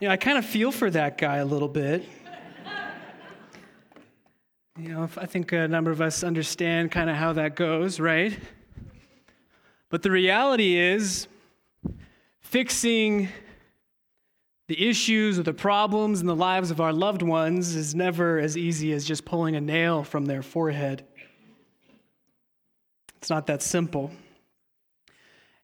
You know, I kind of feel for that guy a little bit. you know, I think a number of us understand kind of how that goes, right? But the reality is, fixing the issues or the problems in the lives of our loved ones is never as easy as just pulling a nail from their forehead. It's not that simple.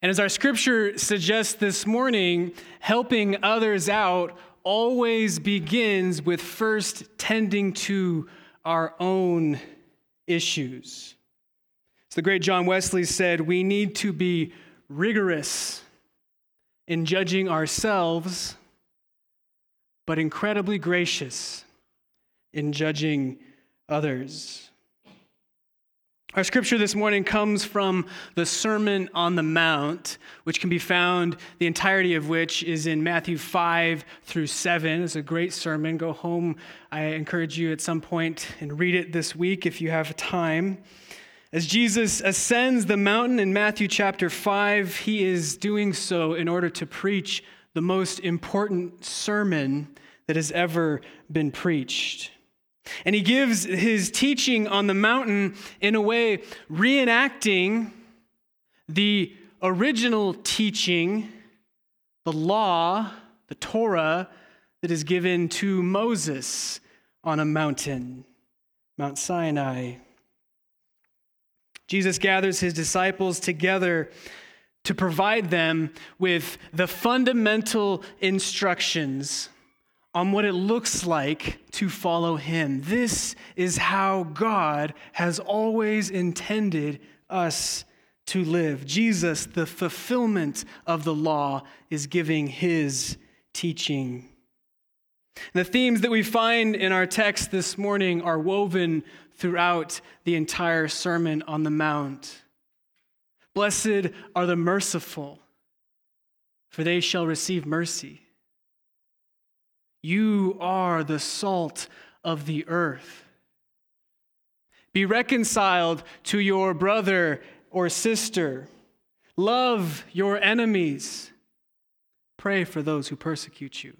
And as our scripture suggests this morning, helping others out always begins with first tending to our own issues. So the great John Wesley said, we need to be rigorous in judging ourselves, but incredibly gracious in judging others. Our scripture this morning comes from the Sermon on the Mount, which can be found, the entirety of which is in Matthew 5 through 7. It's a great sermon. Go home. I encourage you at some point and read it this week if you have time. As Jesus ascends the mountain in Matthew chapter 5, he is doing so in order to preach the most important sermon that has ever been preached. And he gives his teaching on the mountain in a way reenacting the original teaching, the law, the Torah that is given to Moses on a mountain, Mount Sinai. Jesus gathers his disciples together to provide them with the fundamental instructions on what it looks like to follow Him. This is how God has always intended us to live. Jesus, the fulfillment of the law, is giving His teaching. The themes that we find in our text this morning are woven throughout the entire Sermon on the Mount. Blessed are the merciful, for they shall receive mercy. You are the salt of the earth. Be reconciled to your brother or sister. Love your enemies. Pray for those who persecute you.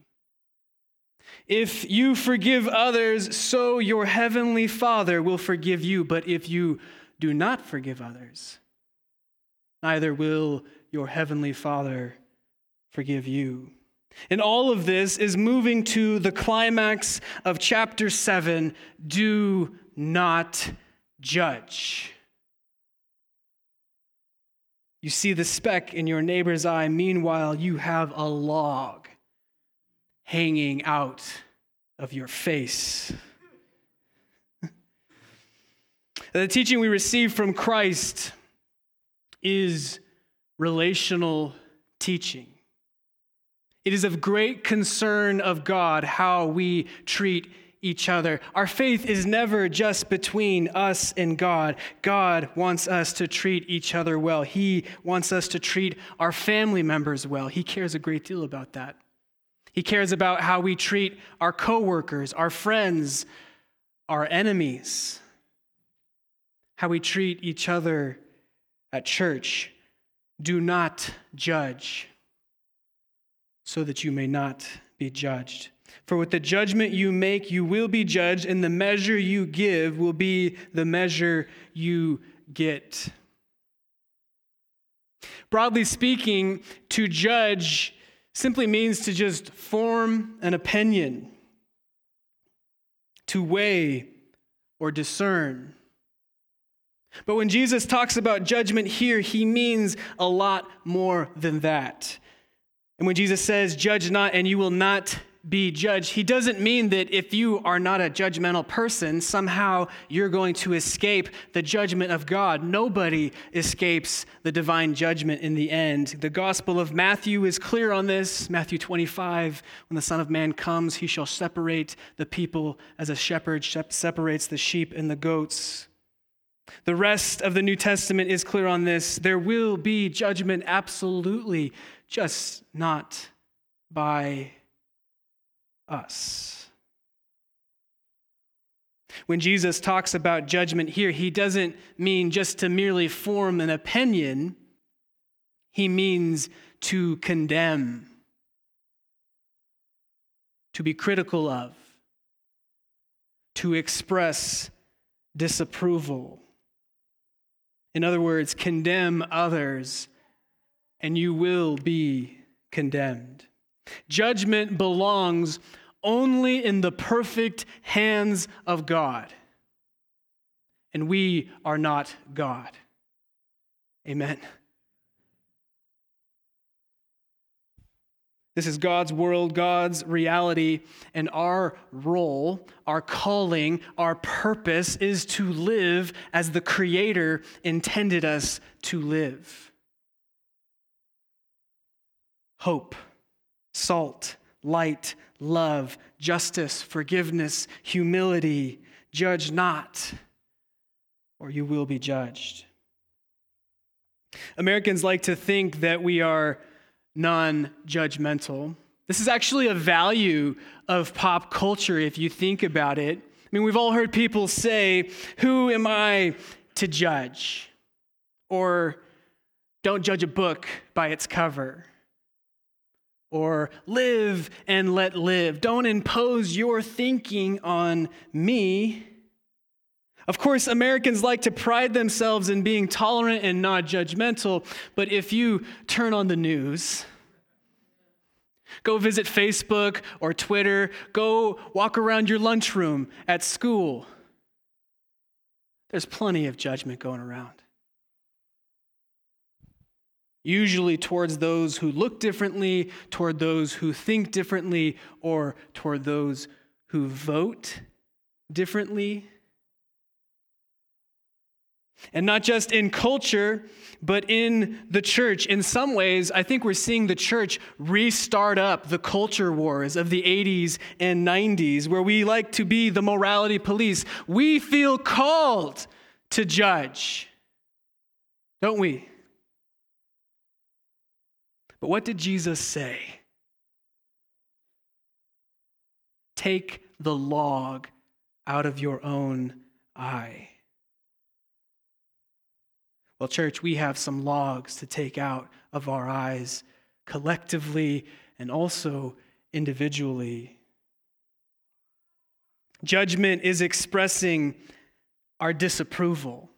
If you forgive others, so your heavenly Father will forgive you. But if you do not forgive others, neither will your heavenly Father forgive you. And all of this is moving to the climax of chapter 7 do not judge. You see the speck in your neighbor's eye, meanwhile, you have a log hanging out of your face. the teaching we receive from Christ is relational teaching. It is of great concern of God how we treat each other. Our faith is never just between us and God. God wants us to treat each other well. He wants us to treat our family members well. He cares a great deal about that. He cares about how we treat our coworkers, our friends, our enemies, how we treat each other at church. Do not judge so that you may not be judged. For with the judgment you make, you will be judged, and the measure you give will be the measure you get. Broadly speaking, to judge simply means to just form an opinion, to weigh or discern. But when Jesus talks about judgment here, he means a lot more than that. And when Jesus says, Judge not, and you will not be judged, he doesn't mean that if you are not a judgmental person, somehow you're going to escape the judgment of God. Nobody escapes the divine judgment in the end. The Gospel of Matthew is clear on this. Matthew 25, when the Son of Man comes, he shall separate the people as a shepherd separates the sheep and the goats. The rest of the New Testament is clear on this. There will be judgment, absolutely just not by us. When Jesus talks about judgment here, he doesn't mean just to merely form an opinion, he means to condemn. to be critical of, to express disapproval. In other words, condemn others, and you will be condemned. Judgment belongs only in the perfect hands of God. And we are not God. Amen. This is God's world, God's reality, and our role, our calling, our purpose is to live as the Creator intended us to live. Hope, salt, light, love, justice, forgiveness, humility. Judge not, or you will be judged. Americans like to think that we are non judgmental. This is actually a value of pop culture if you think about it. I mean, we've all heard people say, Who am I to judge? Or, Don't judge a book by its cover. Or, Live and let live. Don't impose your thinking on me. Of course, Americans like to pride themselves in being tolerant and not judgmental, but if you turn on the news, go visit Facebook or Twitter, go walk around your lunchroom at school, there's plenty of judgment going around. Usually towards those who look differently, toward those who think differently, or toward those who vote differently. And not just in culture, but in the church. In some ways, I think we're seeing the church restart up the culture wars of the 80s and 90s, where we like to be the morality police. We feel called to judge, don't we? But what did Jesus say? Take the log out of your own eye. Well, church, we have some logs to take out of our eyes collectively and also individually. Judgment is expressing our disapproval.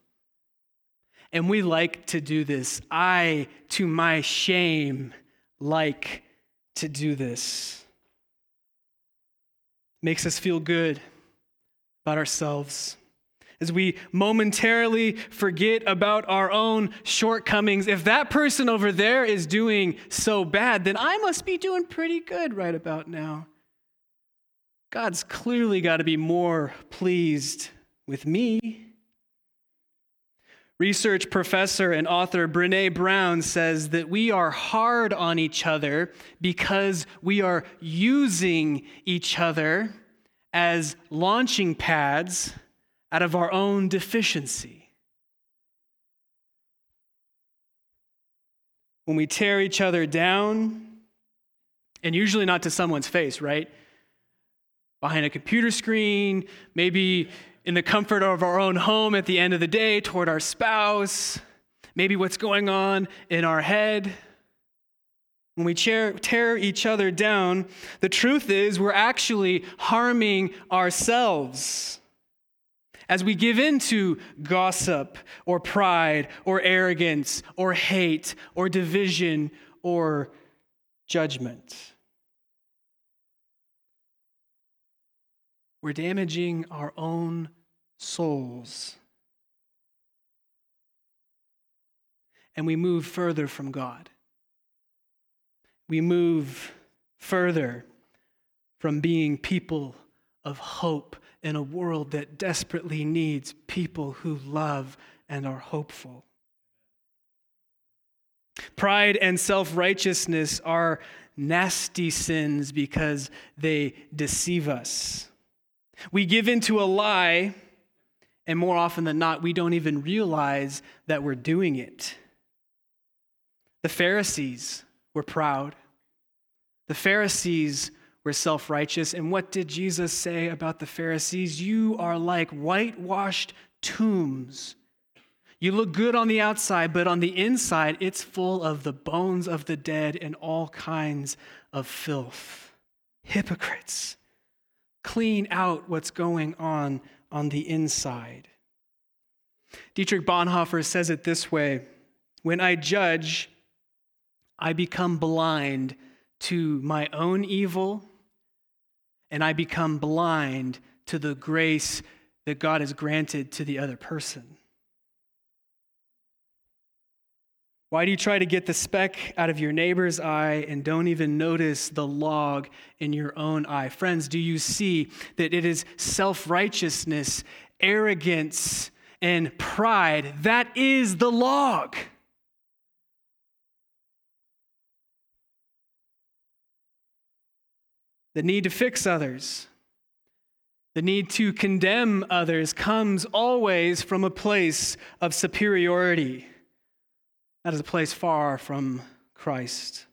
And we like to do this. I, to my shame, like to do this. Makes us feel good about ourselves as we momentarily forget about our own shortcomings. If that person over there is doing so bad, then I must be doing pretty good right about now. God's clearly got to be more pleased with me. Research professor and author Brene Brown says that we are hard on each other because we are using each other as launching pads out of our own deficiency. When we tear each other down, and usually not to someone's face, right? Behind a computer screen, maybe in the comfort of our own home at the end of the day toward our spouse, maybe what's going on in our head. When we tear, each other down, the truth is we're actually harming ourselves as we give in to gossip or pride or arrogance or hate or division or judgment. We're damaging our own souls. And we move further from God. We move further from being people of hope in a world that desperately needs people who love and are hopeful. Pride and self righteousness are nasty sins because they deceive us. We give into a lie, and more often than not, we don't even realize that we're doing it. The Pharisees were proud. The Pharisees were self righteous. And what did Jesus say about the Pharisees? You are like whitewashed tombs. You look good on the outside, but on the inside, it's full of the bones of the dead and all kinds of filth, hypocrites. Clean out what's going on on the inside. Dietrich Bonhoeffer says it this way When I judge, I become blind to my own evil, and I become blind to the grace that God has granted to the other person. Why do you try to get the speck out of your neighbor's eye and don't even notice the log in your own eye? Friends, do you see that it is self righteousness, arrogance, and pride? That is the log. The need to fix others, the need to condemn others comes always from a place of superiority. That is a place far from Christ.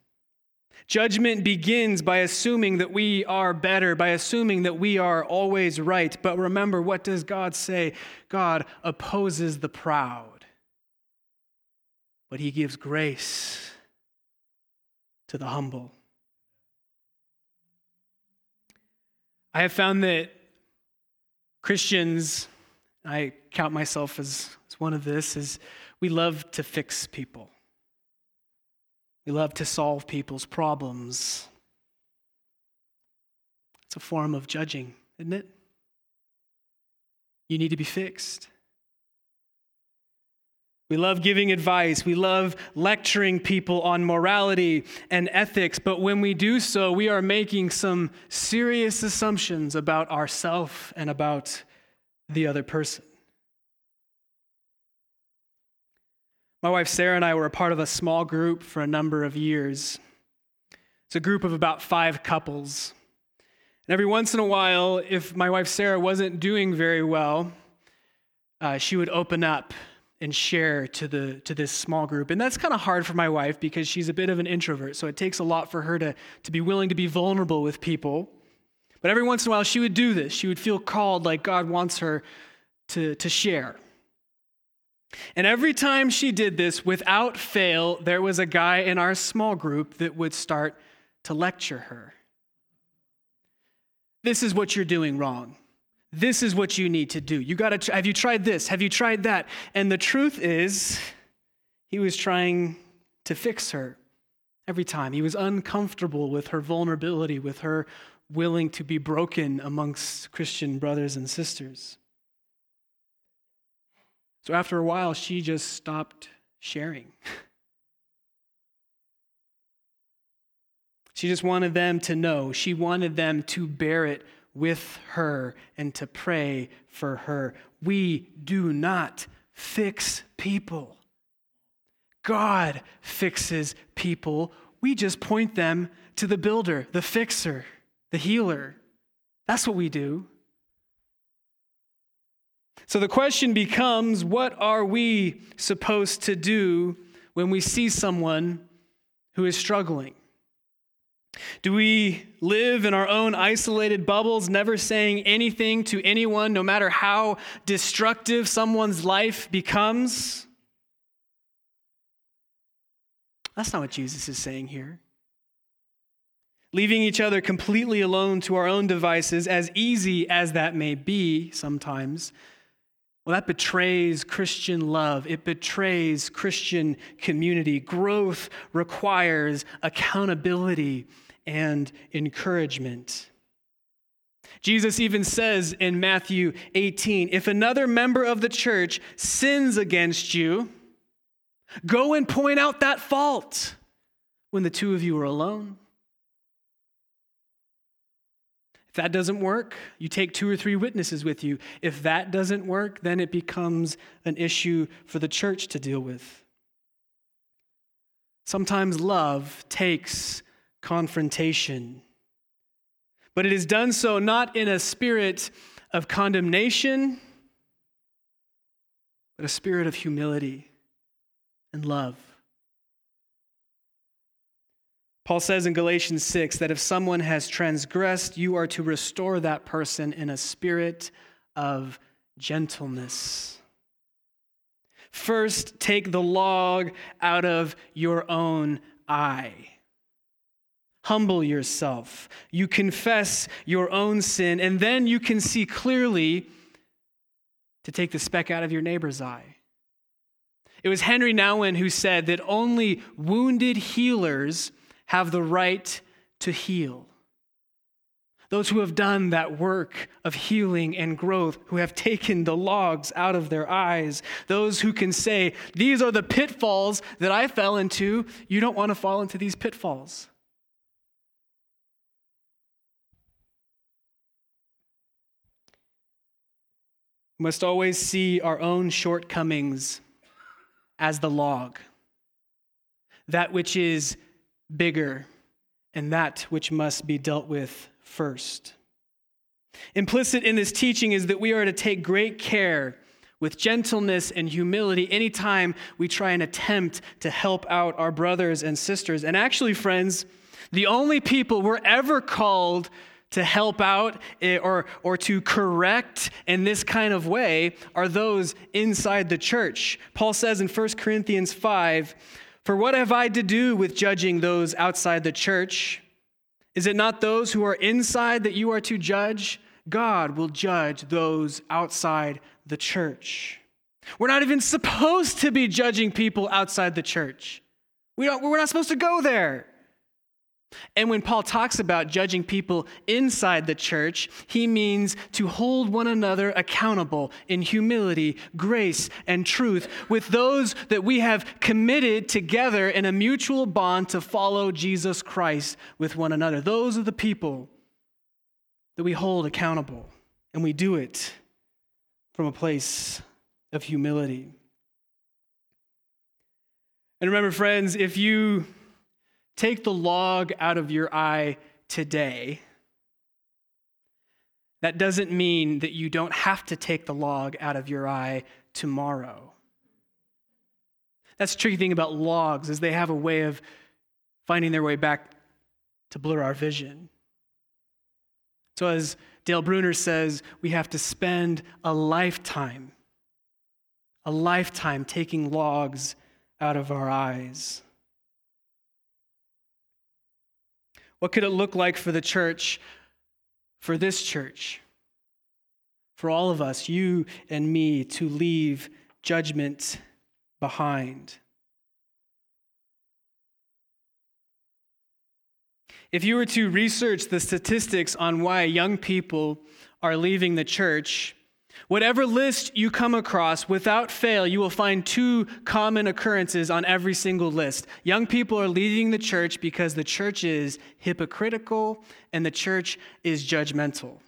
Judgment begins by assuming that we are better, by assuming that we are always right. But remember, what does God say? God opposes the proud, but he gives grace to the humble. I have found that Christians, I count myself as, as one of this, is we love to fix people. We love to solve people's problems. It's a form of judging, isn't it? You need to be fixed. We love giving advice. We love lecturing people on morality and ethics. But when we do so, we are making some serious assumptions about ourselves and about the other person. My wife Sarah and I were a part of a small group for a number of years. It's a group of about five couples. And every once in a while, if my wife Sarah wasn't doing very well, uh, she would open up and share to the to this small group and that's kind of hard for my wife because she's a bit of an introvert so it takes a lot for her to to be willing to be vulnerable with people but every once in a while she would do this she would feel called like god wants her to to share and every time she did this, without fail, there was a guy in our small group that would start to lecture her. This is what you're doing wrong. This is what you need to do. You got to have you tried this? Have you tried that? And the truth is he was trying to fix her every time. He was uncomfortable with her vulnerability, with her willing to be broken amongst Christian brothers and sisters. So after a while, she just stopped sharing. she just wanted them to know. She wanted them to bear it with her and to pray for her. We do not fix people. God fixes people. We just point them to the builder, the fixer, the healer. That's what we do. So the question becomes what are we supposed to do when we see someone who is struggling? Do we live in our own isolated bubbles, never saying anything to anyone, no matter how destructive someone's life becomes? That's not what Jesus is saying here. Leaving each other completely alone to our own devices, as easy as that may be sometimes, well, that betrays Christian love. It betrays Christian community. Growth requires accountability and encouragement. Jesus even says in Matthew 18 if another member of the church sins against you, go and point out that fault when the two of you are alone. That doesn't work, you take two or three witnesses with you. If that doesn't work, then it becomes an issue for the church to deal with. Sometimes love takes confrontation, but it is done so not in a spirit of condemnation, but a spirit of humility and love. Paul says in Galatians 6 that if someone has transgressed, you are to restore that person in a spirit of gentleness. First, take the log out of your own eye. humble yourself. You confess your own sin, and then you can see clearly to take the speck out of your neighbor's eye. It was Henry Nouwen who said that only wounded healers have the right to heal. Those who have done that work of healing and growth, who have taken the logs out of their eyes, those who can say, These are the pitfalls that I fell into. You don't want to fall into these pitfalls. We must always see our own shortcomings as the log, that which is bigger and that which must be dealt with first. Implicit in this teaching is that we are to take great care with gentleness and humility anytime we try and attempt to help out our brothers and sisters. And actually, friends, the only people we're ever called to help out eh, or, or to correct in this kind of way are those inside the church. Paul says in 1 Corinthians 5 For what have I to do with judging those outside the church? Is it not those who are inside that you are to judge? God will judge those outside the church. We're not even supposed to be judging people outside the church. We don't, we're not supposed to go there. And when Paul talks about judging people inside the church, he means to hold one another accountable in humility, grace, and truth with those that we have committed together in a mutual bond to follow Jesus Christ with one another. Those are the people that we hold accountable, and we do it from a place of humility. And remember, friends, if you take the log out of your eye today, that doesn't mean that you don't have to take the log out of your eye tomorrow. That's the tricky thing about logs is they have a way of finding their way back to blur our vision. So as Dale Bruner says, we have to spend a lifetime, a lifetime taking logs out of our eyes. What could it look like for the church, for this church, for all of us, you and me, to leave judgment behind? If you were to research the statistics on why young people are leaving the church, Whatever list you come across, without fail, you will find two common occurrences on every single list. Young people are leaving the church because the church is hypocritical and the church is judgmental.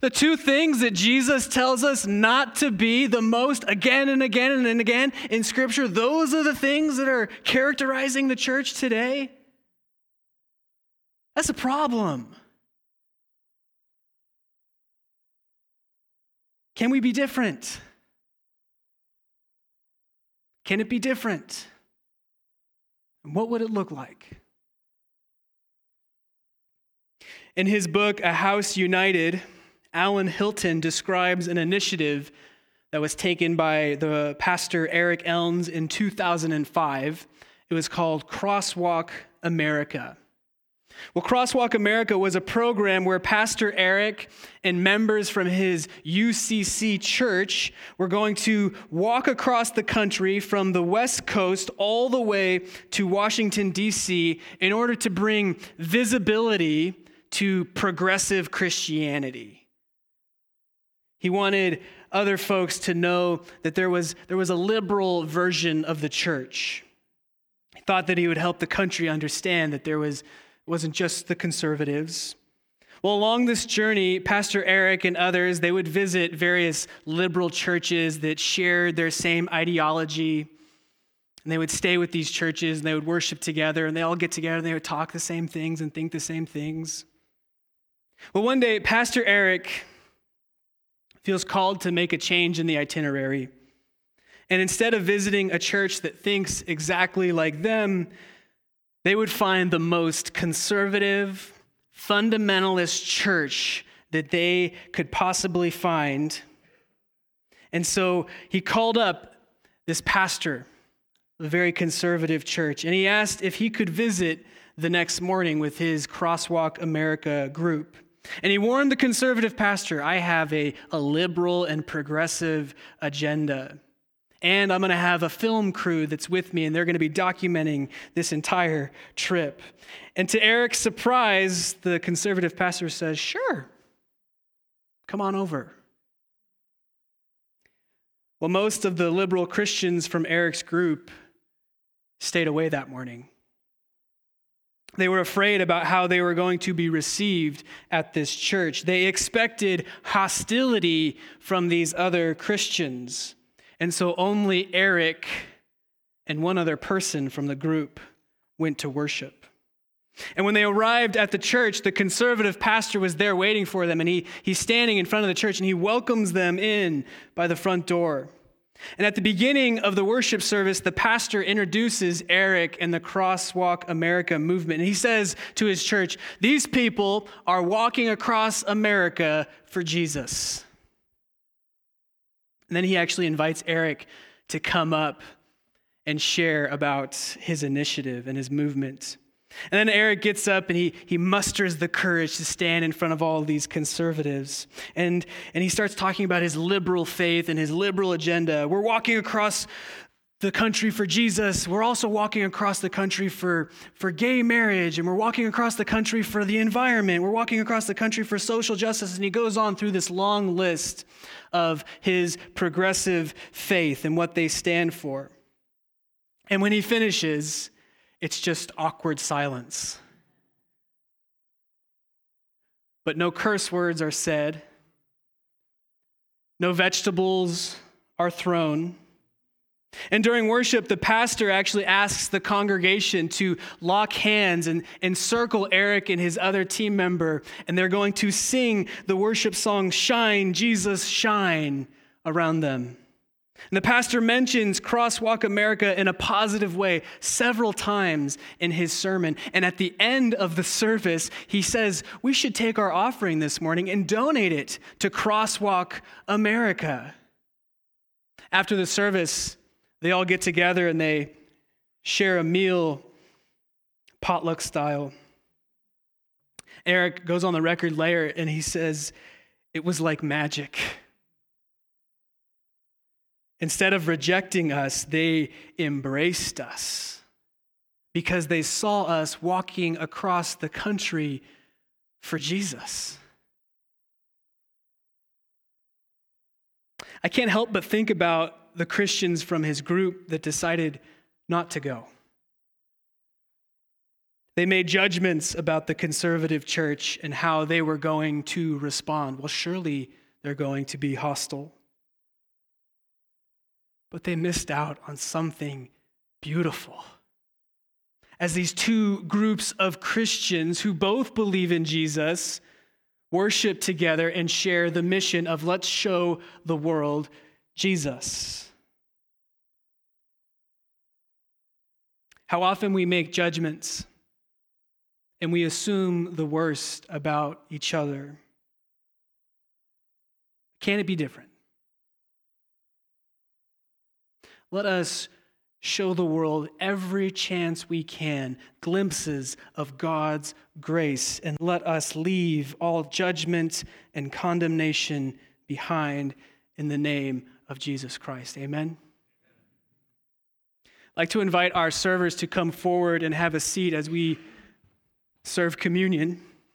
The two things that Jesus tells us not to be the most again and again and again in Scripture, those are the things that are characterizing the church today. That's a problem. Can we be different? Can it be different? And what would it look like? In his book, A House United, Allen Hilton describes an initiative that was taken by the pastor Eric Elnes in 2005. It was called Crosswalk America. Well, Crosswalk America was a program where Pastor Eric and members from his UCC church were going to walk across the country from the West Coast all the way to Washington, D.C., in order to bring visibility to progressive Christianity. He wanted other folks to know that there was, there was a liberal version of the church. He thought that he would help the country understand that there was it wasn't just the conservatives. Well, along this journey, Pastor Eric and others, they would visit various liberal churches that shared their same ideology. And they would stay with these churches and they would worship together and they all get together and they would talk the same things and think the same things. Well, one day, Pastor Eric feels called to make a change in the itinerary. And instead of visiting a church that thinks exactly like them, they would find the most conservative, fundamentalist church that they could possibly find. And so he called up this pastor a very conservative church, and he asked if he could visit the next morning with his Crosswalk America group. And he warned the conservative pastor, I have a, a liberal and progressive agenda. And I'm going to have a film crew that's with me, and they're going to be documenting this entire trip. And to Eric's surprise, the conservative pastor says, Sure, come on over. Well, most of the liberal Christians from Eric's group stayed away that morning. They were afraid about how they were going to be received at this church. They expected hostility from these other Christians. And so only Eric and one other person from the group went to worship. And when they arrived at the church, the conservative pastor was there waiting for them, and he, he's standing in front of the church and he welcomes them in by the front door. And at the beginning of the worship service, the pastor introduces Eric and the Crosswalk America movement. And he says to his church, These people are walking across America for Jesus. And then he actually invites Eric to come up and share about his initiative and his movement. And then Eric gets up and he, he musters the courage to stand in front of all of these conservatives. And, and he starts talking about his liberal faith and his liberal agenda. We're walking across the country for Jesus. We're also walking across the country for, for gay marriage, and we're walking across the country for the environment. We're walking across the country for social justice. And he goes on through this long list of his progressive faith and what they stand for. And when he finishes, it's just awkward silence. But no curse words are said, no vegetables are thrown. And during worship, the pastor actually asks the congregation to lock hands and encircle Eric and his other team member, and they're going to sing the worship song, Shine, Jesus, Shine, around them. And the pastor mentions Crosswalk America in a positive way several times in his sermon. And at the end of the service, he says, We should take our offering this morning and donate it to Crosswalk America. After the service, they all get together and they share a meal, potluck style. Eric goes on the record later and he says, It was like magic. Instead of rejecting us, they embraced us because they saw us walking across the country for Jesus. I can't help but think about the Christians from his group that decided not to go. They made judgments about the conservative church and how they were going to respond. Well, surely they're going to be hostile but they missed out on something beautiful. As these two groups of Christians who both believe in Jesus worship together and share the mission of let's show the world Jesus. How often we make judgments and we assume the worst about each other. Can it be different? Let us show the world every chance we can glimpses of God's grace, and let us leave all judgment and condemnation behind in the name of Jesus Christ. Amen. I'd like to invite our servers to come forward and have a seat as we serve communion.